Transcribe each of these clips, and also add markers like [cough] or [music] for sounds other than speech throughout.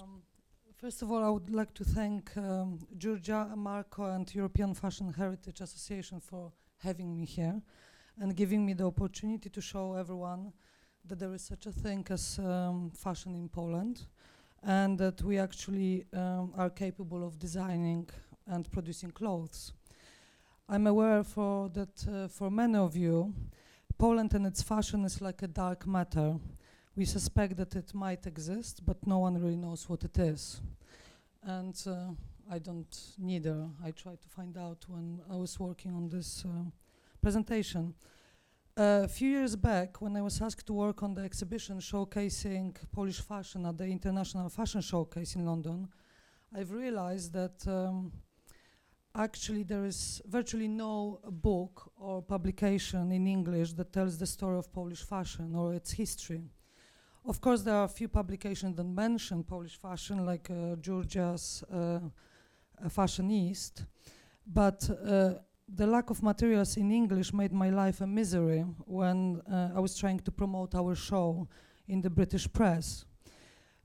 Um, first of all, I would like to thank um, Djurdja, Marco, and European Fashion Heritage Association for having me here and giving me the opportunity to show everyone that there is such a thing as um, fashion in Poland and that we actually um, are capable of designing and producing clothes. I'm aware for that uh, for many of you, Poland and its fashion is like a dark matter. We suspect that it might exist, but no one really knows what it is. And uh, I don't neither. I tried to find out when I was working on this uh, presentation. a few years back, when I was asked to work on the exhibition showcasing Polish fashion at the International Fashion Showcase in London, I've realized that um, actually there is virtually no book or publication in English that tells the story of Polish fashion or its history. Of course, there are a few publications that mention Polish fashion, like uh, Djurdja's uh, Fashion East, but uh, the lack of materials in English made my life a misery when uh, I was trying to promote our show in the British press.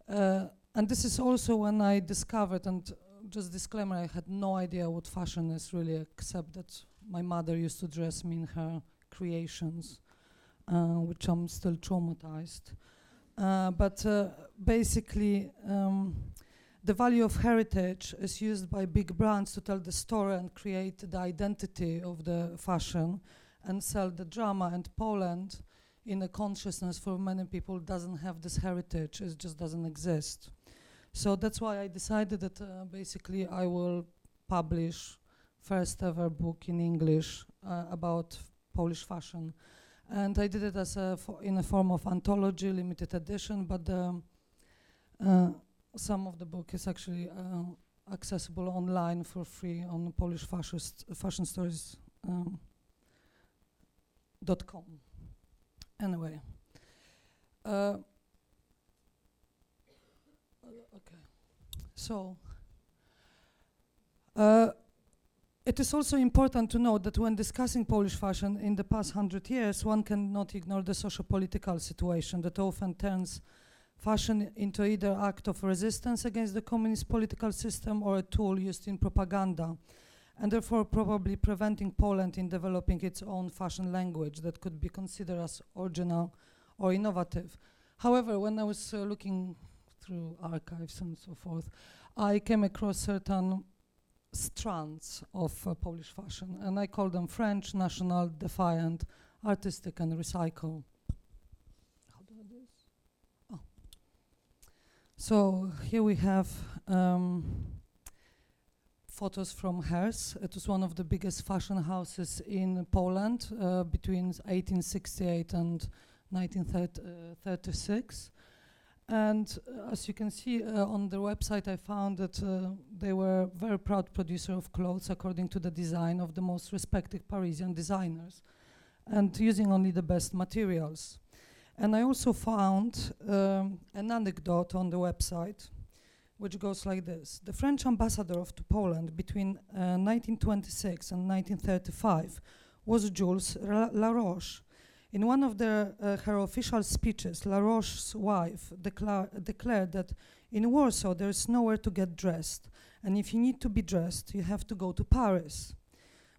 Uh, and this is also when I discovered, and just disclaimer, I had no idea what fashion is really, except that my mother used to dress me in her creations, uh, which I'm still traumatized. Uh, but uh, basically, um, the value of heritage is used by big brands to tell the story and create the identity of the fashion and sell the drama. And Poland, in a consciousness for many people, doesn't have this heritage, it just doesn't exist. So that's why I decided that uh, basically I will publish first ever book in English uh, about Polish fashion. And I did it as a in a form of anthology, limited edition, but the, uh, some of the book is actually uh, accessible online for free on Polish fascist fashion stories um, dot com. Anyway. Uh, okay. So, uh, it is also important to note that when discussing Polish fashion in the past hundred years, one cannot ignore the socio-political situation that often turns fashion into either act of resistance against the communist political system or a tool used in propaganda, and therefore probably preventing Poland in developing its own fashion language that could be considered as original or innovative. However, when I was uh, looking through archives and so forth, I came across certain strands of uh, Polish fashion, and I call them French, national, defiant, artistic, and recycle. How do I do this? Oh. So here we have um, photos from Herse. It was one of the biggest fashion houses in Poland uh, between 1868 and 1936. And uh, as you can see uh, on their website, I found that uh, they were very proud producer of clothes according to the design of the most respected Parisian designers and using only the best materials. And I also found um, an anecdote on the website which goes like this. The French ambassador to Poland between 1926 and 1935 was Jules Laroche, in one of the, uh, her official speeches, Laroche's wife declared that in Warsaw there is nowhere to get dressed, and if you need to be dressed, you have to go to Paris.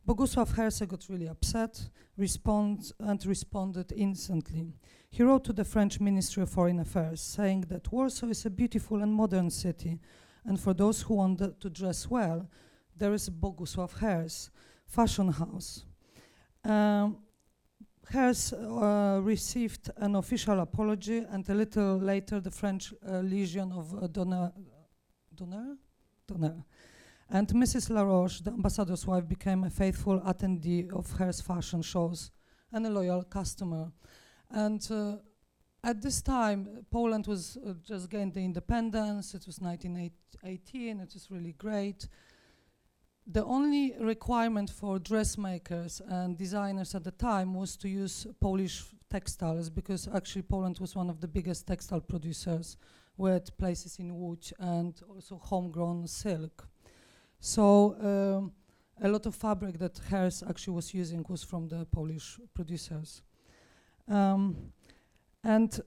Bogusław Herse got really upset respond and responded instantly. He wrote to the French Ministry of Foreign Affairs saying that Warsaw is a beautiful and modern city, and for those who want to dress well, there is Bogusław Herse fashion house. Um, has uh, received an official apology, and a little later, the French uh, Legion of uh, Donner, Donner, Donner, and Mrs. Laroche, the ambassador's wife, became a faithful attendee of Herse fashion shows and a loyal customer. And uh, at this time, Poland was uh, just gained the independence. It was 1918. It was really great the only requirement for dressmakers and designers at the time was to use Polish textiles because actually Poland was one of the biggest textile producers with places in Łódź and also homegrown silk. So um, a lot of fabric that Herse actually was using was from the Polish producers. Um, and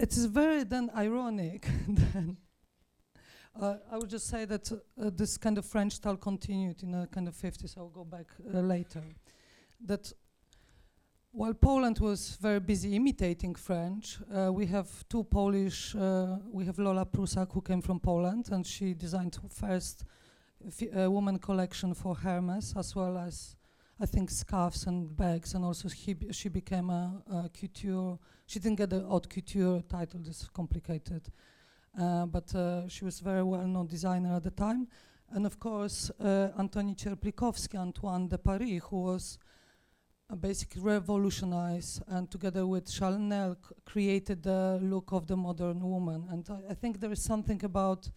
it is very then ironic [laughs] then uh, I would just say that uh, this kind of French style continued in the kind of 50s. I'll go back uh, later. That while Poland was very busy imitating French, uh, we have two Polish. Uh, we have Lola Prusak, who came from Poland, and she designed first woman collection for Hermes, as well as I think scarves and bags, and also she became a, a, couture. She didn't get the haute couture title. This is complicated, but uh, she was a very well-known designer at the time. And of course, uh, Antoni Cierplikowski, Antoine de Paris, who was uh, basically revolutionized and together with Chanel created the look of the modern woman. And I, I think there is something about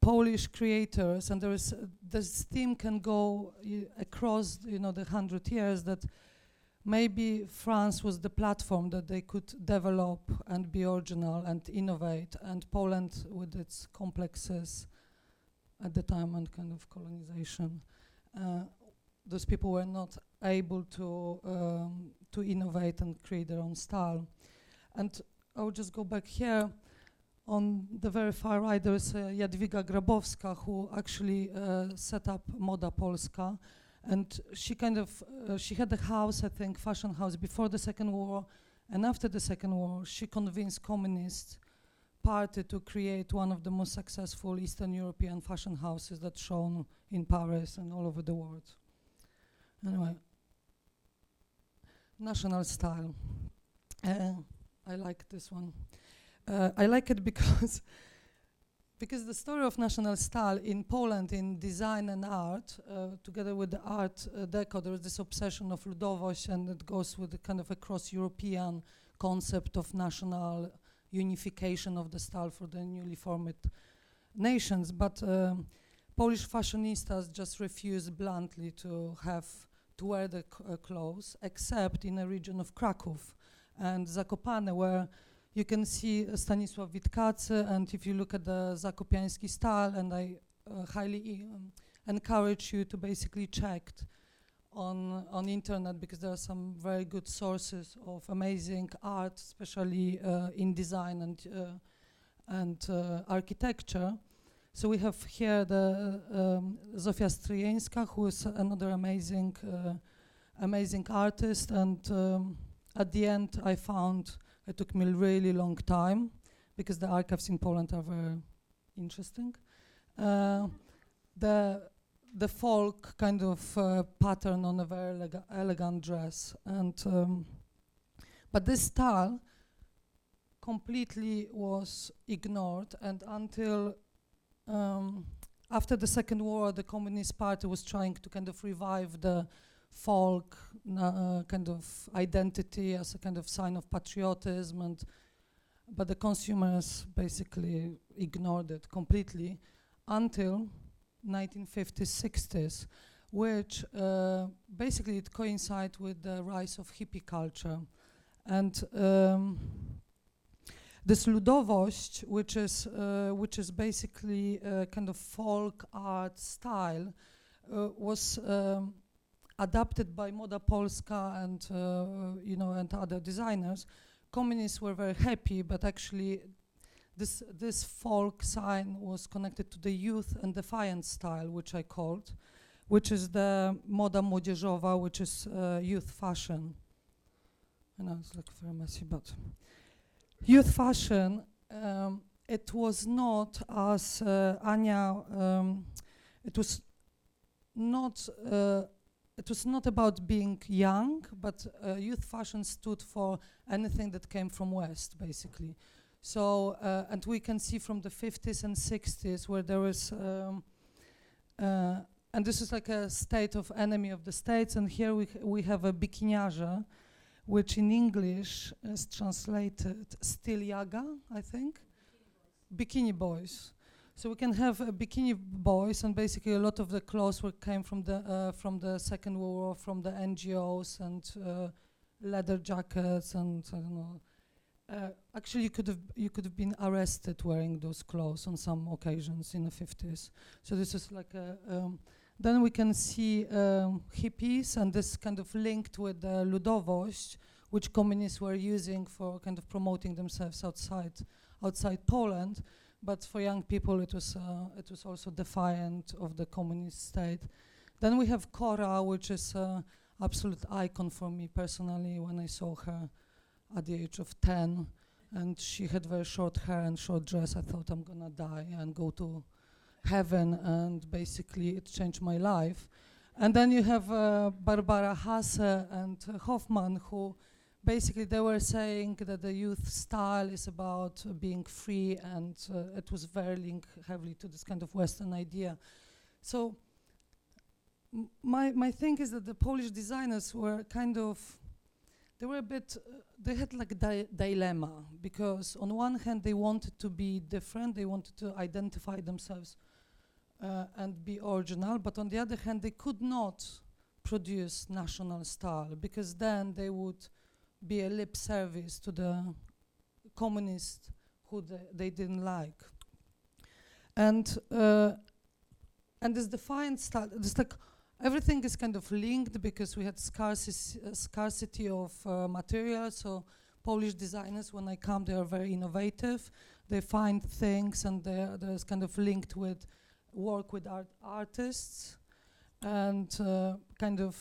Polish creators, and there is uh, this theme can go across, you know, the hundred years that maybe France was the platform that they could develop and be original and innovate, and Poland with its complexes at the time and kind of colonization, uh, those people were not able to um, to innovate and create their own style. And I will just go back here on the very far right, there is uh, Jadwiga Grabowska, who actually uh, set up Moda Polska. And she kind of, uh, she had a house, I think, fashion house before the Second War. And after the Second War, she convinced Communist Party to create one of the most successful Eastern European fashion houses that's shown in Paris and all over the world. Anyway, national style. Uh, I like this one. Uh, I like it because [laughs] because the story of national style in Poland in design and art, uh, together with the art uh, deco, there is this obsession of ludowość, and it goes with the kind of a cross-European concept of national unification of the style for the newly formed nations. But um, Polish fashionistas just refuse bluntly to have to wear the uh, clothes, except in a region of Krakow and Zakopane, where you can see uh, Stanisław Witkacy, and if you look at the Zakopiański style, and I uh, highly um, encourage you to basically check on on internet because there are some very good sources of amazing art, especially uh, in design and uh, and uh, architecture. So we have here the um, Zofia Stryjeńska, who is another amazing uh, amazing artist, and um, at the end I found it took me a really long time because the archives in Poland are very interesting. Uh, the the folk kind of uh, pattern on a very elega elegant dress, and um, but this style completely was ignored, and until um, after the Second War, the Communist Party was trying to kind of revive the folk uh, kind of identity as a kind of sign of patriotism and but the consumers basically ignored it completely until 1950s 60s which uh, basically it coincided with the rise of hippie culture. And um, this ludowość which is uh, which is basically a kind of folk art style uh, was um, adapted by Moda Polska and uh, you know and other designers, communists were very happy, but actually this this folk sign was connected to the youth and defiant style, which I called, which is the moda młodzieżowa, which is uh, youth fashion. I know it's like very messy, but youth fashion. Um, it was not as uh, Anya. Um, it was not uh, it was not about being young, but uh, youth fashion stood for anything that came from West, basically. So, uh, and we can see from the 50s and 60s where there was, um, uh, and this is like a state of enemy of the states, and here we, we have a bikiniarze, which in English is translated styliaga, I think. Bikini boys. Bikini boys. So we can have uh, bikini boys, and basically a lot of the clothes were came from the uh, from the Second World War, from the NGOs and uh, leather jackets, and I don't know. Uh, actually, you could have you could have been arrested wearing those clothes on some occasions in the 50s. So this is like a. Um, then we can see um, hippies, and this kind of linked with the ludowość, which communists were using for kind of promoting themselves outside outside Poland. But for young people, it was uh, it was also defiant of the communist state. Then we have Kora, which is an absolute icon for me personally. When I saw her at the age of 10, and she had very short hair and short dress, I thought I'm gonna die and go to heaven, and basically it changed my life. And then you have uh, Barbara Hasse and uh, Hoffman, who basically they were saying that the youth style is about uh, being free, and uh, it was very linked heavily to this kind of Western idea. So my my thing is that the Polish designers were kind of they were a bit uh, they had like a di- dilemma because on one hand they wanted to be different, they wanted to identify themselves uh, and be original, but on the other hand, they could not produce national style because then they would be a lip service to the communists who they, they didn't like. And uh, and this defiant style, this like everything is kind of linked because we had scarcity, uh, scarcity of uh, material. So Polish designers, when I come, they are very innovative. They find things, and they're kind of linked with work with art artists and uh, kind of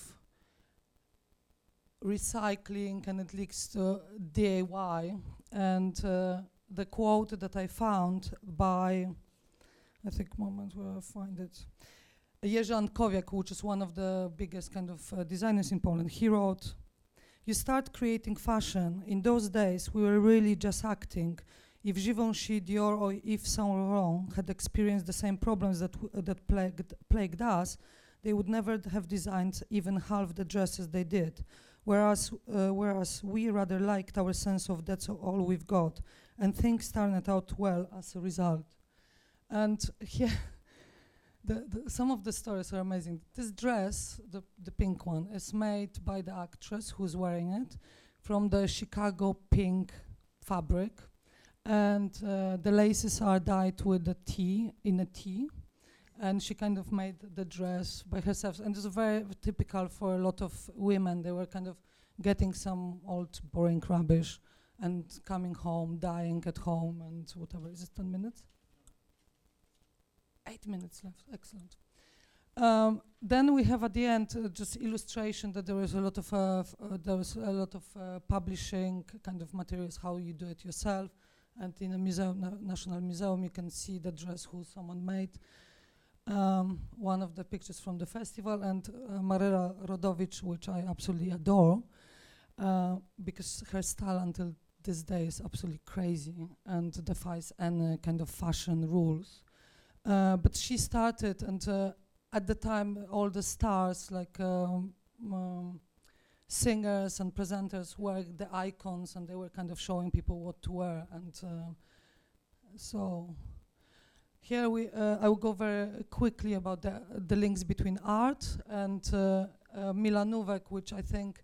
recycling and it leads to DIY. And uh, the quote that I found by, I think, moment where I find it, Jerzy Antkowiak, which is one of the biggest kind of uh, designers in Poland, he wrote, you start creating fashion. In those days, we were really just acting. If Givenchy, Dior, or Yves Saint Laurent had experienced the same problems that, uh, that plagued, plagued us, they would never have designed even half the dresses they did. Whereas, uh, whereas we rather liked our sense of that's all we've got, and things turned out well as a result. And [laughs] here, the, the, some of the stories are amazing. This dress, the, the pink one, is made by the actress who's wearing it from the Chicago pink fabric and uh, the laces are dyed with a T in a T, and she kind of made the dress by herself, and it's very typical for a lot of women. They were kind of getting some old boring rubbish and coming home, dying at home, and whatever. Is it ten minutes? Eight minutes left. Excellent. Um, then we have at the end uh, just illustration that there was a lot of uh, uh, a lot of uh, publishing kind of materials how you do it yourself and in the museum, Na- National Museum, you can see the dress who someone made. Um, one of the pictures from the festival, and uh, Maryla Rodowicz, which I absolutely adore, uh, because her style until this day is absolutely crazy and defies any kind of fashion rules. Uh, but she started, and uh, at the time, all the stars like um, um, singers and presenters were the icons and they were kind of showing people what to wear and uh, so here we uh, I will go very quickly about the the links between art and uh, uh, which I think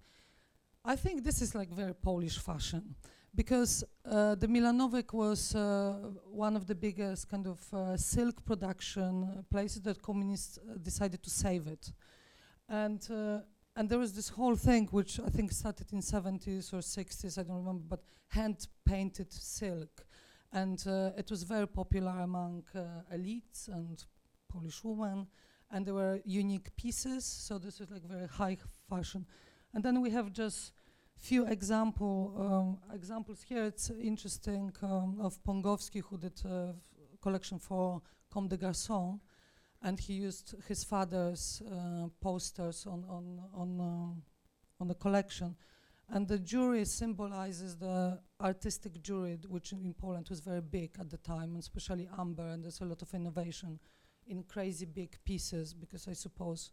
I think this is like very Polish fashion because uh, the Milanówek was uh, one of the biggest kind of uh, silk production places that communists uh, decided to save it and uh, and there was this whole thing which I think started in 70s or 60s, I don't remember, but hand painted silk. And uh, it was very popular among uh, elites and Polish women, and there were unique pieces, so this is like very high fashion. And then we have just few example um, examples here. It's interesting um, of Pągowski who did a collection for Comme des Garçons, and he used his father's uh, posters on on on uh, on the collection, and the jury symbolizes the artistic jury, which in Poland was very big at the time, and especially amber. And there's a lot of innovation in crazy big pieces because I suppose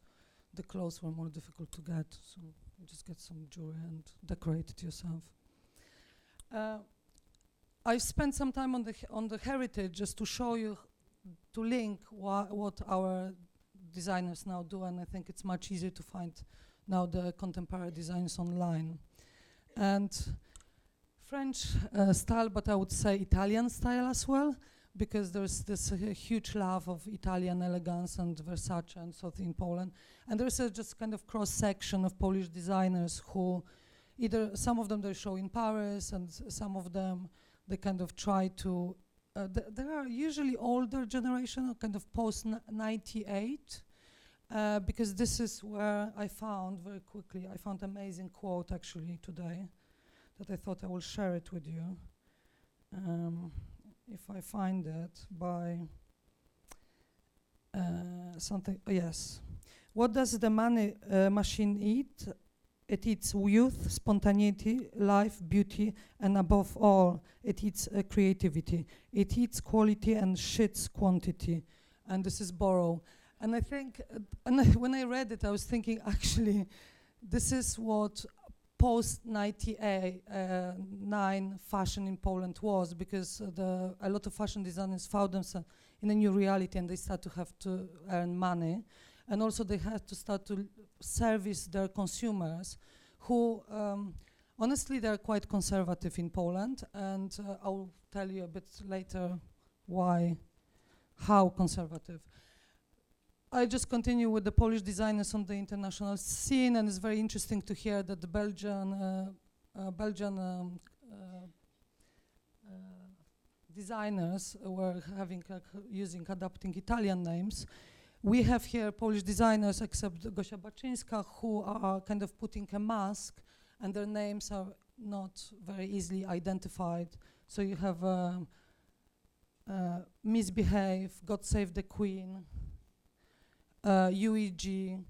the clothes were more difficult to get, so you just get some jewelry and decorate it yourself. Uh, I've spent some time on the on the heritage just to show you to link wha- what our designers now do, and I think it's much easier to find now the contemporary designs online. And French uh, style, but I would say Italian style as well, because there's this uh, huge love of Italian elegance and Versace and so in Poland. And there's a just kind of cross section of Polish designers who either some of them they show in Paris, and some of them they kind of try to. Uh, th- there are usually older generation, kind of post n- 98, uh, because this is where I found very quickly. I found amazing quote actually today, that I thought I will share it with you. Um, if I find it by uh, something, oh, yes. What does the money uh, machine eat? It eats youth, spontaneity, life, beauty, and above all, it eats uh, creativity. It eats quality and shits quantity. And this is Borrow. And I think, uh, and I, when I read it, I was thinking, [laughs] actually, this is what post 98 uh, nine fashion in Poland was, because the a lot of fashion designers found themselves in a new reality, and they start to have to earn money. And also they had to start to service their consumers who um, honestly they're quite conservative in Poland. And uh, I'll tell you a bit later why how conservative I just continue with the Polish designers on the international scene and it's very interesting to hear that the Belgian uh, uh, Belgian um, uh, uh, designers were having like, using adapting Italian names we have here Polish designers, except Gosia Baczyńska, who are kind of putting a mask, and their names are not very easily identified. So you have um, uh, Misbehave, God Save the Queen, uh, UEG,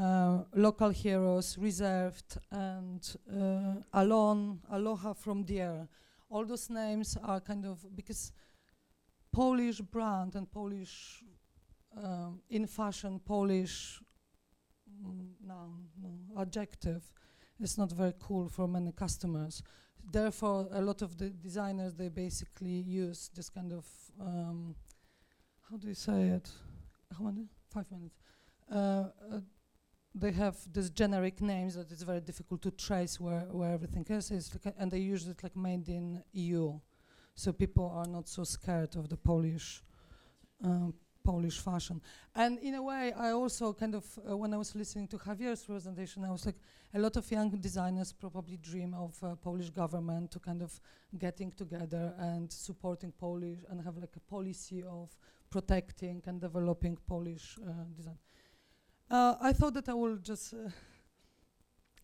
uh, Local Heroes, Reserved, and uh, Alon, Aloha From Deer. All those names are kind of because Polish brand and Polish um, in fashion Polish mm, noun, no, adjective is not very cool for many customers. Therefore, a lot of the designers they basically use this kind of um, how do you say it? Five minutes. Uh, uh, they have these generic names that it's very difficult to trace where, where everything is, like and they use it like made in EU, so people are not so scared of the Polish um, Polish fashion. And in a way, I also kind of, uh, when I was listening to Javier's presentation, I was like, a lot of young designers probably dream of uh, Polish government to kind of getting together and supporting Polish and have like a policy of protecting and developing Polish uh, design. Uh, I thought that I will just uh,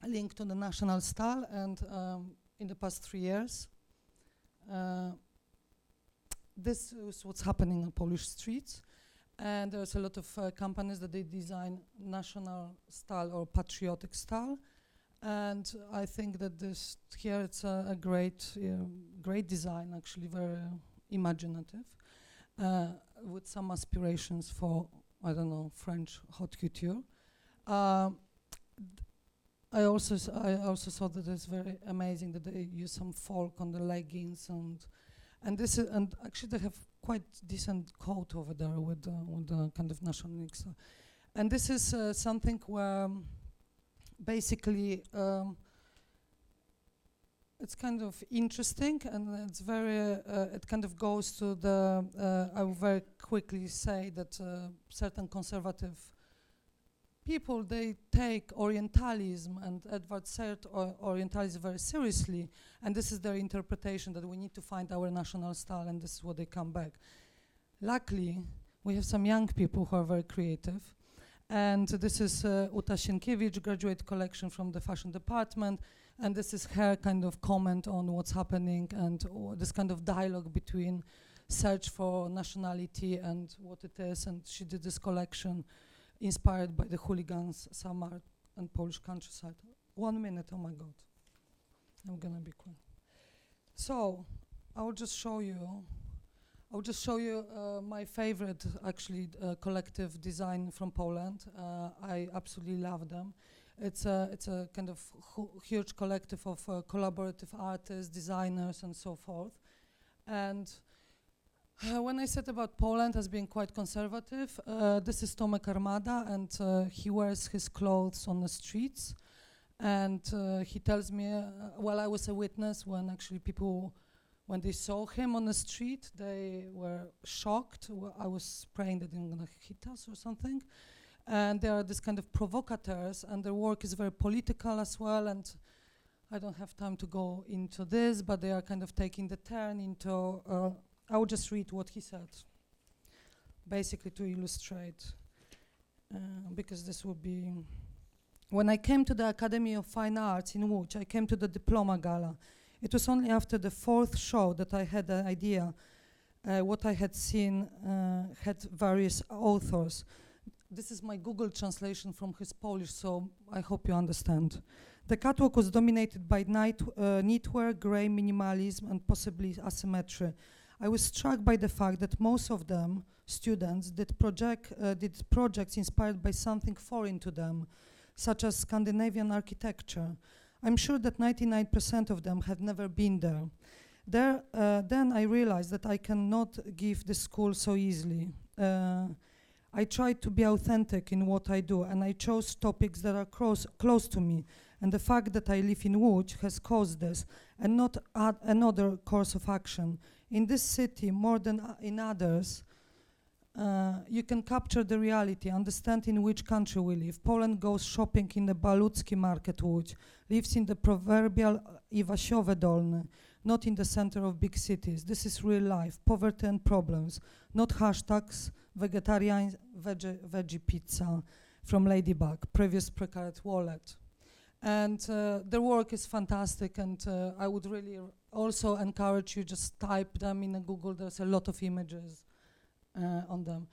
link to the national style and um, in the past three years, uh, this is what's happening on Polish streets and there's a lot of uh, companies that they design national style or patriotic style. And i think that this here it's a, a great uh, great design actually very imaginative uh, with some aspirations for i don't know french haute couture. Um, I also I also saw that it's very amazing that they use some folk on the leggings and and this is and actually they have quite decent coat over there with the, with the kind of national mix. And this is uh, something where um, basically um, it's kind of interesting and it's very, uh, it kind of goes to the, uh, I will very quickly say that uh, certain conservative people, they take Orientalism and Edward Said or Orientalism very seriously and this is their interpretation that we need to find our national style and this is what they come back. Luckily, we have some young people who are very creative and this is uh, Uta Sienkiewicz graduate collection from the fashion department and this is her kind of comment on what's happening and uh, this kind of dialogue between search for nationality and what it is and she did this collection inspired by the hooligans summer and Polish countryside. One minute, oh my god. I'm gonna be quick. So, I will just show you. I will just show you uh, my favorite, actually, uh, collective design from Poland. Uh, I absolutely love them. It's a it's a kind of hu- huge collective of uh, collaborative artists, designers, and so forth. And uh, when I said about Poland as being quite conservative, uh, this is Tomek Armada, and uh, he wears his clothes on the streets. And uh, he tells me uh, well i was a witness when actually people when they saw him on the street they were shocked. Wh- i was praying that they're going to hit us or something. And they are this kind of provocateurs and their work is very political as well. And I don't have time to go into this, but they are kind of taking the turn into. I will just read what he said, basically to illustrate, uh, because this would be. When I came to the Academy of Fine Arts in Łódź, I came to the diploma gala. It was only after the fourth show that I had an idea. Uh, what I had seen uh, had various authors. This is my Google translation from his Polish, so I hope you understand. The catwalk was dominated by night, uh, knitwear, grey minimalism, and possibly asymmetry. I was struck by the fact that most of them, students, did, project, uh, did projects inspired by something foreign to them, such as Scandinavian architecture. I'm sure that 99% of them had never been there. There, uh, then I realized that I cannot give the school so easily. Uh, I tried to be authentic in what I do, and I chose topics that are close, close to me, and the fact that I live in Łódź has caused this, and not another course of action. In this city, more than uh, in others, uh, you can capture the reality, understand in which country we live. Poland goes shopping in the Balucki market Łódź, lives in the proverbial Iwasiowe not in the center of big cities. This is real life, poverty and problems, not hashtags, vegetarian, veggie, veggie pizza from Ladybug, previous precariat wallet and uh, their work is fantastic and uh, i would really also encourage you just type them in google. There's a lot of images uh, on them.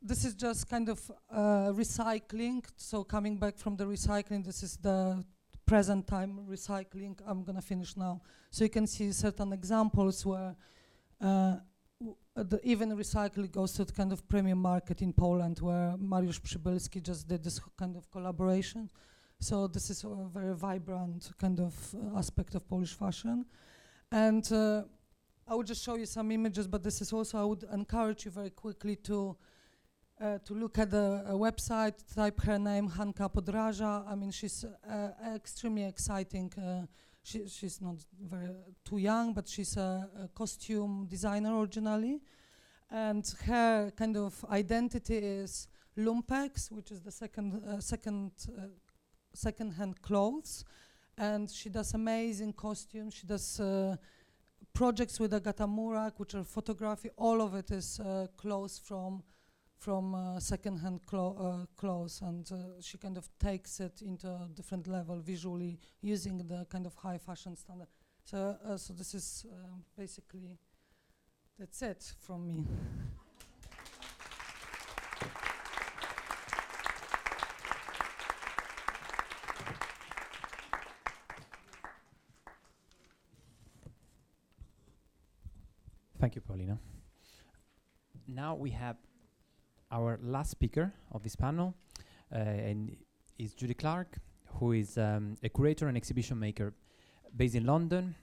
This is just kind of uh, recycling. So coming back from the recycling this is the present time recycling i'm going to finish now. So you can see certain examples where uh, the even recycling goes to the kind of premium market in Poland where Mariusz Przybylski just did this kind of collaboration. So this is a very vibrant kind of uh, aspect of Polish fashion. And uh, I will just show you some images, but this is also, I would encourage you very quickly to uh, to look at the uh, website, type her name, Hanka Podraża. I mean, she's uh, extremely exciting she, she's not very too young, but she's a, a, costume designer originally, and her kind of identity is lumpex, which is the second uh, second uh, second-hand clothes, and she does amazing costumes. She does uh, projects with Agata Murak, which are photography. All of it is uh, clothes from from uh, second-hand clo uh, clothes, and uh, she kind of takes it into a different level visually using the kind of high fashion standard. So, uh, so this is um, basically that's it from me. Thank you, Paulina. Now we have our last speaker of this panel uh, and is Judy Clark, who is um, a curator and exhibition maker based in London.